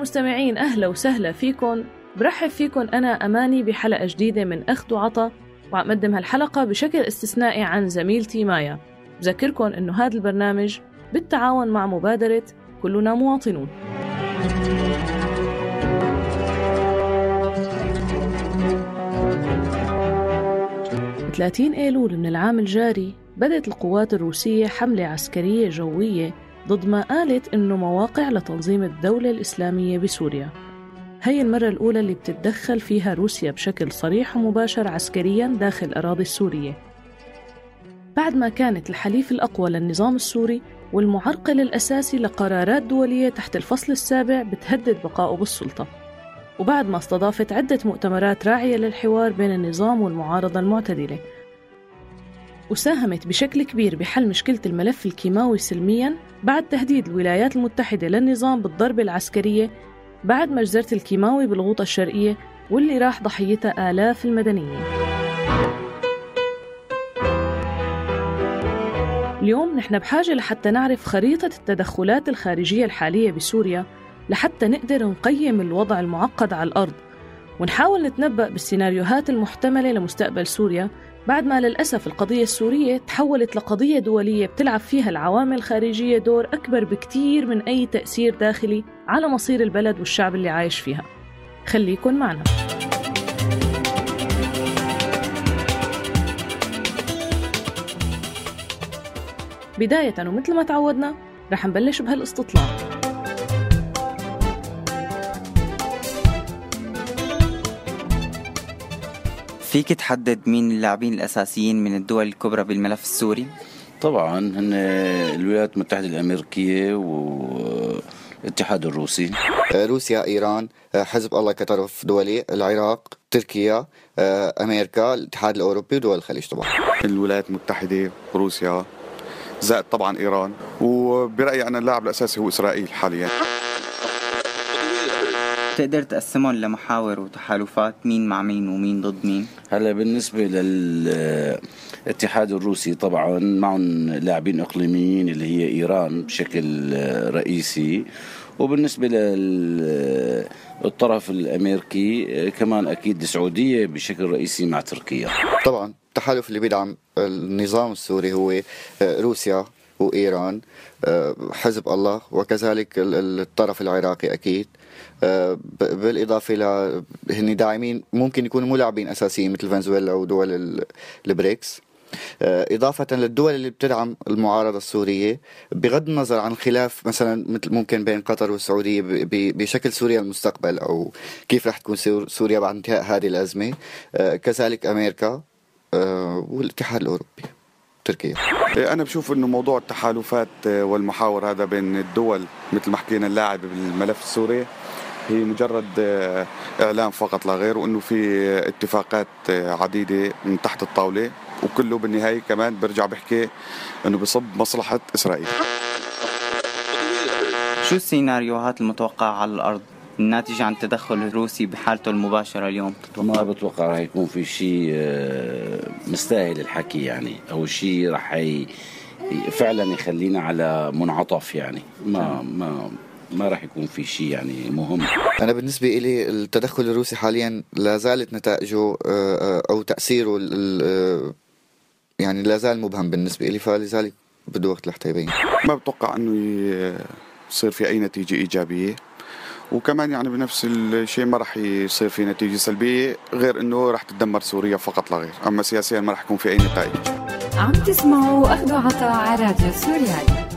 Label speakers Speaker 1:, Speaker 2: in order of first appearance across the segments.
Speaker 1: المستمعين أهلا وسهلا فيكم. برحب فيكم أنا أماني بحلقة جديدة من أخذ وعطا وعم أقدم هالحلقة بشكل استثنائي عن زميلتي مايا. بذكركم أنه هذا البرنامج بالتعاون مع مبادرة كلنا مواطنون. 30 أيلول من العام الجاري بدأت القوات الروسية حملة عسكرية جوية ضد ما قالت إنه مواقع لتنظيم الدولة الإسلامية بسوريا. هي المرة الأولى اللي بتتدخل فيها روسيا بشكل صريح ومباشر عسكريا داخل الأراضي السورية. بعد ما كانت الحليف الأقوى للنظام السوري والمعرقل الأساسي لقرارات دولية تحت الفصل السابع بتهدد بقائه بالسلطة. وبعد ما استضافت عدة مؤتمرات راعية للحوار بين النظام والمعارضة المعتدلة. وساهمت بشكل كبير بحل مشكلة الملف الكيماوي سلميا بعد تهديد الولايات المتحدة للنظام بالضربة العسكرية بعد مجزرة الكيماوي بالغوطة الشرقية واللي راح ضحيتها آلاف المدنيين. اليوم نحن بحاجة لحتى نعرف خريطة التدخلات الخارجية الحالية بسوريا لحتى نقدر نقيم الوضع المعقد على الأرض ونحاول نتنبأ بالسيناريوهات المحتملة لمستقبل سوريا بعد ما للأسف القضية السورية تحولت لقضية دولية بتلعب فيها العوامل الخارجية دور أكبر بكتير من أي تأثير داخلي على مصير البلد والشعب اللي عايش فيها. خليكن معنا. بداية ومثل ما تعودنا رح نبلش بهالاستطلاع.
Speaker 2: فيك تحدد مين اللاعبين الأساسيين من الدول الكبرى بالملف السوري؟
Speaker 3: طبعا هن الولايات المتحدة الأمريكية والاتحاد الروسي.
Speaker 4: روسيا إيران حزب الله كطرف دولي العراق تركيا أمريكا الاتحاد الأوروبي ودول الخليج طبعا.
Speaker 5: الولايات المتحدة روسيا زائد طبعا إيران. وبرأيي أنا اللاعب الأساسي هو إسرائيل حاليا.
Speaker 2: بتقدر تقسمهم لمحاور وتحالفات مين مع مين ومين ضد مين؟
Speaker 3: هلا بالنسبة للاتحاد الروسي طبعا معهم لاعبين إقليميين اللي هي إيران بشكل رئيسي وبالنسبة للطرف الأمريكي كمان أكيد السعودية بشكل رئيسي مع تركيا
Speaker 4: طبعا التحالف اللي بيدعم النظام السوري هو روسيا وإيران حزب الله وكذلك الطرف العراقي أكيد بالإضافة ل هن داعمين ممكن يكونوا مو لاعبين أساسيين مثل فنزويلا ودول البريكس. آه، إضافة للدول اللي بتدعم المعارضة السورية بغض النظر عن خلاف مثلا مثل ممكن بين قطر والسعودية بشكل سوريا المستقبل أو كيف رح تكون سوريا بعد انتهاء هذه الأزمة. آه، كذلك أمريكا والاتحاد الأوروبي تركيا.
Speaker 5: إيه، أنا بشوف أنه موضوع التحالفات والمحاور هذا بين الدول مثل ما حكينا اللاعب بالملف السوري هي مجرد آه، إعلام فقط لا غير وإنه في اتفاقات آه، عديدة من تحت الطاولة وكله بالنهاية كمان برجع بحكي إنه بصب مصلحة إسرائيل.
Speaker 2: شو السيناريوهات المتوقعه على الأرض الناتجة عن التدخل الروسي بحالته المباشرة اليوم؟
Speaker 3: ما بتوقع راح يكون في شيء آه، مستاهل الحكي يعني أو شيء راح فعلا يخلينا على منعطف يعني. ما ما ما راح يكون في شيء يعني مهم.
Speaker 4: أنا بالنسبة لي التدخل الروسي حاليا لا زالت نتائجه آه، آه، أو تأثيره آه، يعني لا زال مبهم بالنسبة لي فلذلك بده وقت لحتى يبين
Speaker 5: ما بتوقع إنه يصير في أي نتيجة إيجابية. وكمان يعني بنفس الشيء ما راح يصير في نتيجة سلبية غير إنه راح تدمر سوريا فقط لا غير. أما سياسيا ما راح يكون في أي نتائج.
Speaker 6: عم تسمعوا اخذوا عطاء على راديو سوريالي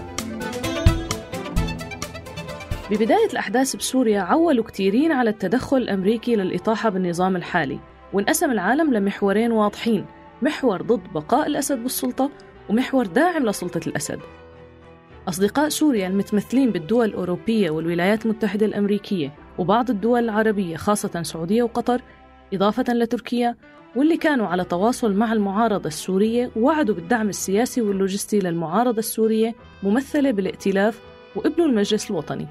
Speaker 1: ببداية الأحداث بسوريا عولوا كثيرين على التدخل الأمريكي للإطاحة بالنظام الحالي وانقسم العالم لمحورين واضحين محور ضد بقاء الأسد بالسلطة ومحور داعم لسلطة الأسد. أصدقاء سوريا المتمثلين بالدول الأوروبية والولايات المتحدة الأمريكية وبعض الدول العربية خاصة سعودية وقطر إضافة لتركيا واللي كانوا على تواصل مع المعارضة السورية ووعدوا بالدعم السياسي واللوجستي للمعارضة السورية ممثلة بالائتلاف وابنوا المجلس الوطني.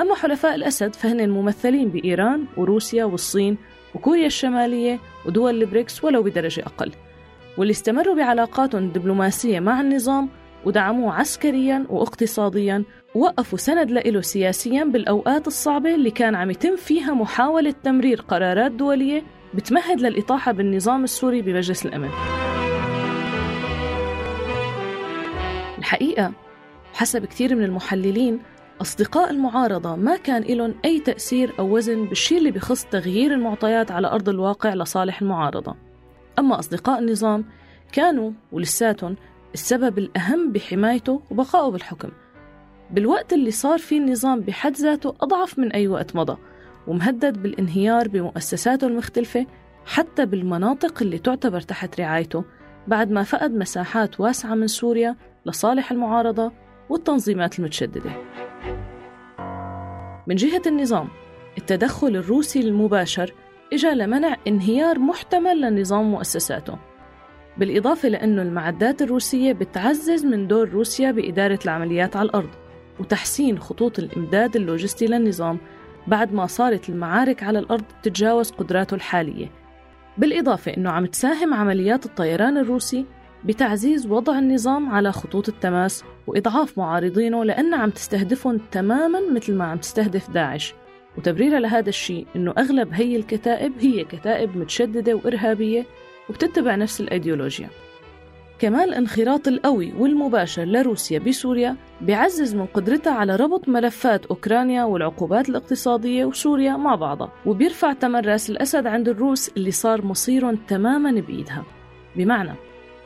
Speaker 1: أما حلفاء الأسد فهن الممثلين بإيران وروسيا والصين وكوريا الشمالية ودول البريكس ولو بدرجة أقل. واللي استمروا بعلاقاتهم الدبلوماسية مع النظام ودعموه عسكريا واقتصاديا ووقفوا سند لإله سياسيا بالأوقات الصعبة اللي كان عم يتم فيها محاولة تمرير قرارات دولية بتمهد للإطاحة بالنظام السوري بمجلس الأمن. الحقيقة حسب كثير من المحللين أصدقاء المعارضة ما كان لهم أي تأثير أو وزن بالشيء اللي بخص تغيير المعطيات على أرض الواقع لصالح المعارضة. أما أصدقاء النظام كانوا ولساتهم السبب الأهم بحمايته وبقائه بالحكم. بالوقت اللي صار فيه النظام بحد ذاته أضعف من أي وقت مضى ومهدد بالانهيار بمؤسساته المختلفة حتى بالمناطق اللي تعتبر تحت رعايته بعد ما فقد مساحات واسعة من سوريا لصالح المعارضة والتنظيمات المتشددة. من جهة النظام. التدخل الروسي المباشر إجا لمنع انهيار محتمل لنظام مؤسساته بالإضافة لأنه المعدات الروسية بتعزز من دور روسيا بإدارة العمليات على الأرض وتحسين خطوط الإمداد اللوجستي للنظام بعد ما صارت المعارك على الأرض تتجاوز قدراته الحالية. بالإضافة أنه عم تساهم عمليات الطيران الروسي بتعزيز وضع النظام على خطوط التماس وإضعاف معارضينه لأنها عم تستهدفهم تماما مثل ما عم تستهدف داعش. وتبريرها لهذا الشيء أنه أغلب هي الكتائب هي كتائب متشددة وإرهابية وبتتبع نفس الأيديولوجيا. كمان الانخراط القوي والمباشر لروسيا بسوريا بيعزز من قدرتها على ربط ملفات أوكرانيا والعقوبات الاقتصادية وسوريا مع بعضها وبيرفع ثمن راس الأسد عند الروس اللي صار مصيرهم تماما بإيدها. بمعنى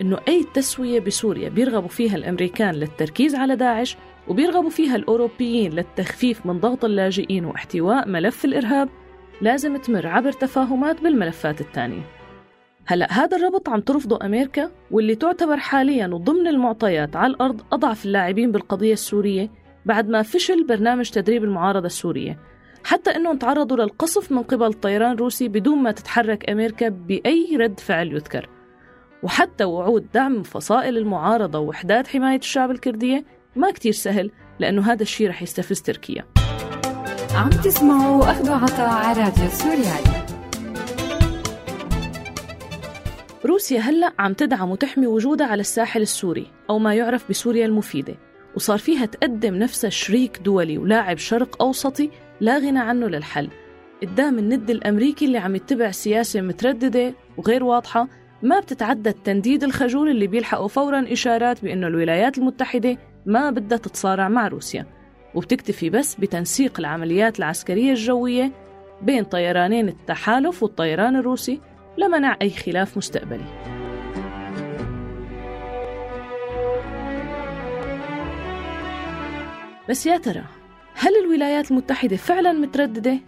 Speaker 1: أنه أي تسوية بسوريا بيرغبوا فيها الأمريكان للتركيز على داعش وبيرغبوا فيها الأوروبيين للتخفيف من ضغط اللاجئين واحتواء ملف الإرهاب لازم تمر عبر تفاهمات بالملفات الثانية. هلا هذا الربط عم ترفضه أمريكا واللي تعتبر حاليا ضمن المعطيات على الأرض أضعف اللاعبين بالقضية السورية بعد ما فشل برنامج تدريب المعارضة السورية. حتى إنهم تعرضوا للقصف من قبل طيران روسي بدون ما تتحرك أمريكا بأي رد فعل يذكر. وحتى وعود دعم فصائل المعارضة ووحدات حماية الشعب الكردية ما كتير سهل لأنه هذا الشيء رح يستفز تركيا.
Speaker 6: عم تسمعوا أخذوا عطاء على راديو سوريالي.
Speaker 1: روسيا هلأ عم تدعم وتحمي وجودها على الساحل السوري أو ما يعرف بسوريا المفيدة وصار فيها تقدم نفسها شريك دولي ولاعب شرق أوسطي لا غنى عنه للحل. قدام الند الأمريكي اللي عم يتبع سياسة مترددة وغير واضحة ما بتتعدى التنديد الخجول اللي بيلحقوا فورا إشارات بأنه الولايات المتحدة ما بدها تتصارع مع روسيا وبتكتفي بس بتنسيق العمليات العسكرية الجوية بين طيرانين التحالف والطيران الروسي لمنع أي خلاف مستقبلي بس يا ترى هل الولايات المتحدة فعلا مترددة؟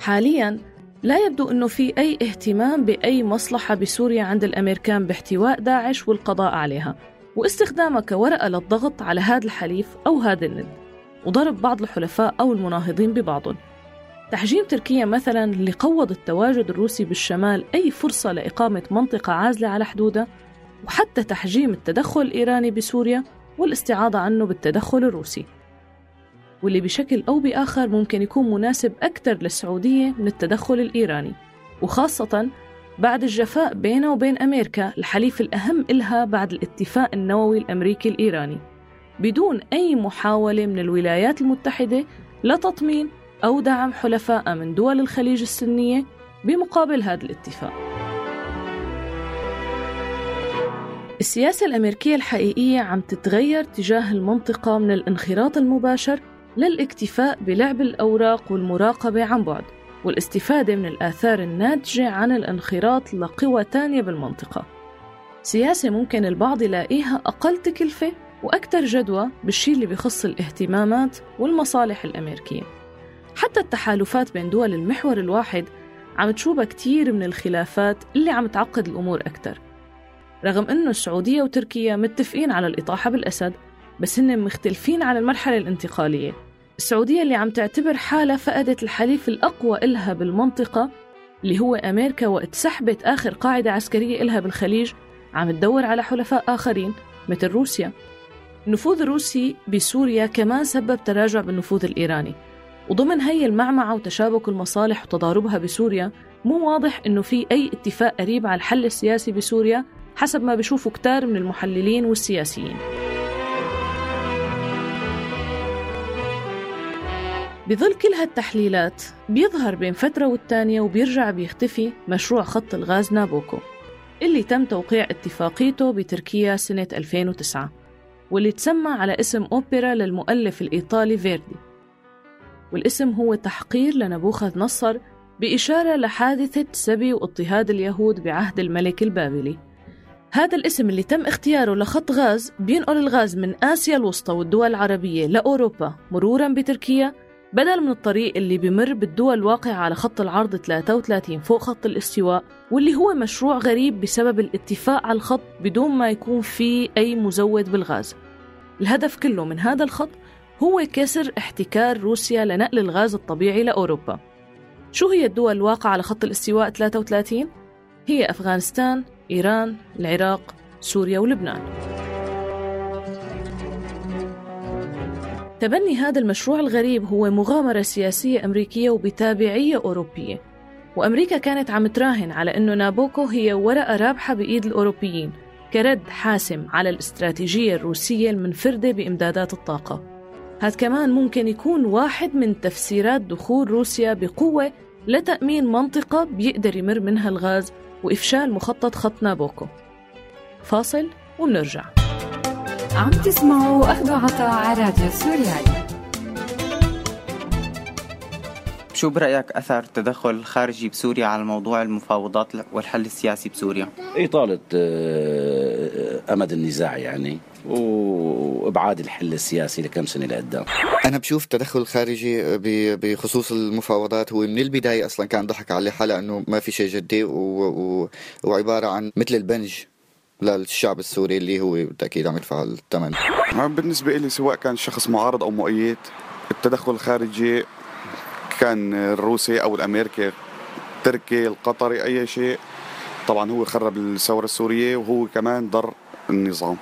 Speaker 1: حاليا لا يبدو أنه في أي اهتمام بأي مصلحة بسوريا عند الأمريكان باحتواء داعش والقضاء عليها واستخدامها كورقة للضغط على هذا الحليف أو هذا الند وضرب بعض الحلفاء أو المناهضين ببعضهم. تحجيم تركيا مثلا اللي قوض التواجد الروسي بالشمال أي فرصة لإقامة منطقة عازلة على حدودها وحتى تحجيم التدخل الإيراني بسوريا والاستعاضة عنه بالتدخل الروسي. واللي بشكل أو بآخر ممكن يكون مناسب أكثر للسعودية من التدخل الإيراني وخاصة بعد الجفاء بينها وبين أمريكا الحليف الأهم إلها بعد الاتفاق النووي الأمريكي الإيراني. بدون أي محاولة من الولايات المتحدة لتطمين أو دعم حلفاء من دول الخليج السنية بمقابل هذا الاتفاق. السياسة الأمريكية الحقيقية عم تتغير تجاه المنطقة من الانخراط المباشر للاكتفاء بلعب الأوراق والمراقبة عن بعد والاستفادة من الآثار الناتجة عن الانخراط لقوى تانية بالمنطقة. سياسة ممكن البعض يلاقيها أقل تكلفة وأكثر جدوى بالشي اللي بخص الاهتمامات والمصالح الأمريكية. حتى التحالفات بين دول المحور الواحد عم تشوبها كتير من الخلافات اللي عم تعقد الأمور أكثر. رغم أنه السعودية وتركيا متفقين على الإطاحة بالأسد بس هن مختلفين على المرحلة الانتقالية. السعودية اللي عم تعتبر حالها فقدت الحليف الأقوى إلها بالمنطقة اللي هو أمريكا وقت سحبت آخر قاعدة عسكرية إلها بالخليج عم تدور على حلفاء آخرين مثل روسيا. النفوذ الروسي بسوريا كمان سبب تراجع بالنفوذ الإيراني. وضمن هي المعمعة وتشابك المصالح وتضاربها بسوريا مو واضح إنه في أي اتفاق قريب على الحل السياسي بسوريا حسب ما بيشوفوا كتار من المحللين والسياسيين. بظل كل هالتحليلات بيظهر بين فترة والتانية وبيرجع بيختفي مشروع خط الغاز نابوكو اللي تم توقيع اتفاقيته بتركيا سنة 2009 واللي تسمى على اسم أوبرا للمؤلف الإيطالي فيردي. والاسم هو تحقير لنبوخذ نصر بإشارة لحادثة سبي واضطهاد اليهود بعهد الملك البابلي. هذا الاسم اللي تم اختياره لخط غاز بينقل الغاز من آسيا الوسطى والدول العربية لأوروبا مرورا بتركيا بدل من الطريق اللي بمر بالدول الواقعة على خط العرض 33 فوق خط الاستواء واللي هو مشروع غريب بسبب الاتفاق على الخط بدون ما يكون في أي مزود بالغاز. الهدف كله من هذا الخط هو كسر احتكار روسيا لنقل الغاز الطبيعي لأوروبا. شو هي الدول الواقعة على خط الاستواء 33؟ هي أفغانستان، إيران، العراق، سوريا ولبنان. تبني هذا المشروع الغريب هو مغامرة سياسية أمريكية وبتابعية أوروبية. وأمريكا كانت عم تراهن على أنه نابوكو هي ورقة رابحة بإيد الأوروبيين كرد حاسم على الاستراتيجية الروسية المنفردة بإمدادات الطاقة. هذا كمان ممكن يكون واحد من تفسيرات دخول روسيا بقوة لتأمين منطقة بيقدر يمر منها الغاز وإفشال مخطط خط نابوكو. فاصل ومنرجع
Speaker 6: عم تسمعوا أخذ عطاء على راديو سوريالي.
Speaker 2: شو برأيك أثر التدخل الخارجي بسوريا على موضوع المفاوضات والحل السياسي بسوريا؟
Speaker 3: إطالة آه، أمد النزاع يعني وإبعاد الحل السياسي لكم سنة لقدام
Speaker 4: أنا بشوف التدخل الخارجي بخصوص المفاوضات هو من البداية أصلا كان ضحك على حالة إنه ما في شيء جدي و... و... وعبارة عن مثل البنج. للشعب السوري اللي هو بالتأكيد عم يدفع الثمن.
Speaker 5: بالنسبة لي سواء كان شخص معارض أو مؤيد التدخل الخارجي كان الروسي أو الأمريكي التركي القطري أي شيء طبعا هو خرب الثورة السورية وهو كمان ضر النظام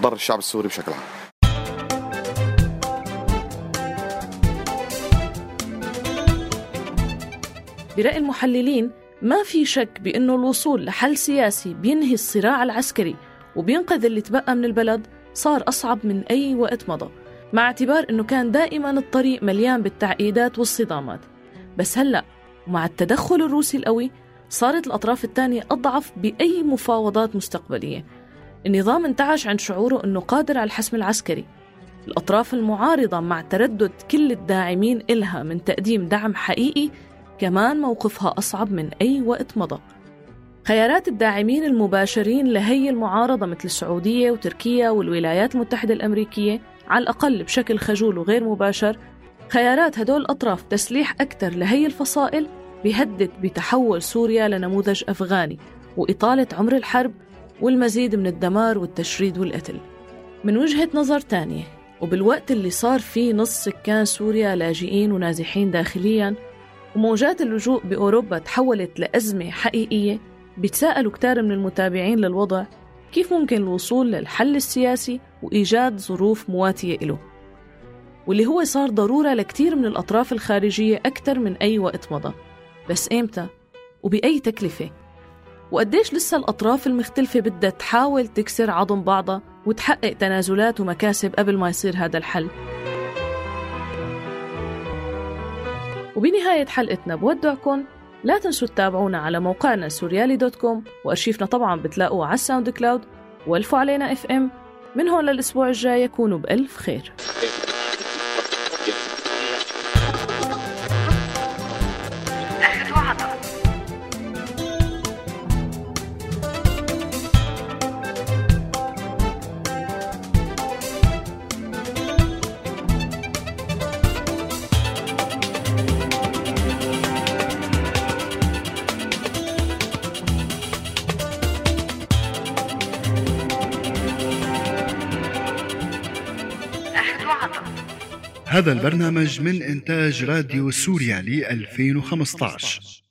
Speaker 5: ضر الشعب السوري بشكل عام.
Speaker 1: برأي المحللين ما في شك بأنه الوصول لحل سياسي بينهي الصراع العسكري وبينقذ اللي تبقى من البلد صار أصعب من أي وقت مضى مع اعتبار أنه كان دائما الطريق مليان بالتعقيدات والصدامات. بس هلأ ومع التدخل الروسي القوي صارت الأطراف الثانية أضعف بأي مفاوضات مستقبلية. النظام انتعش عن شعوره أنه قادر على الحسم العسكري. الأطراف المعارضة مع تردد كل الداعمين إلها من تقديم دعم حقيقي كمان موقفها أصعب من أي وقت مضى. خيارات الداعمين المباشرين لهي المعارضة مثل السعودية وتركيا والولايات المتحدة الأمريكية على الأقل بشكل خجول وغير مباشر خيارات هدول الأطراف تسليح أكثر لهي الفصائل بيهدد بتحول سوريا لنموذج أفغاني وإطالة عمر الحرب والمزيد من الدمار والتشريد والقتل. من وجهة نظر تانية وبالوقت اللي صار فيه نص سكان سوريا لاجئين ونازحين داخليا وموجات اللجوء بأوروبا تحولت لأزمة حقيقية بيتساءلوا كتار من المتابعين للوضع كيف ممكن الوصول للحل السياسي وإيجاد ظروف مواتية له واللي هو صار ضرورة لكتير من الأطراف الخارجية أكثر من أي وقت مضى بس إمتى؟ وبأي تكلفة؟ وقديش لسه الأطراف المختلفة بدها تحاول تكسر عظم بعضها وتحقق تنازلات ومكاسب قبل ما يصير هذا الحل وبنهاية حلقتنا بودعكم لا تنسوا تتابعونا على موقعنا سوريالي dot com وأرشيفنا طبعا بتلاقوه على ال SoundCloud والفوا علينا FM من هون للأسبوع الجاي يكونوا بألف خير.
Speaker 7: هذا البرنامج من إنتاج راديو سوريا ل 2015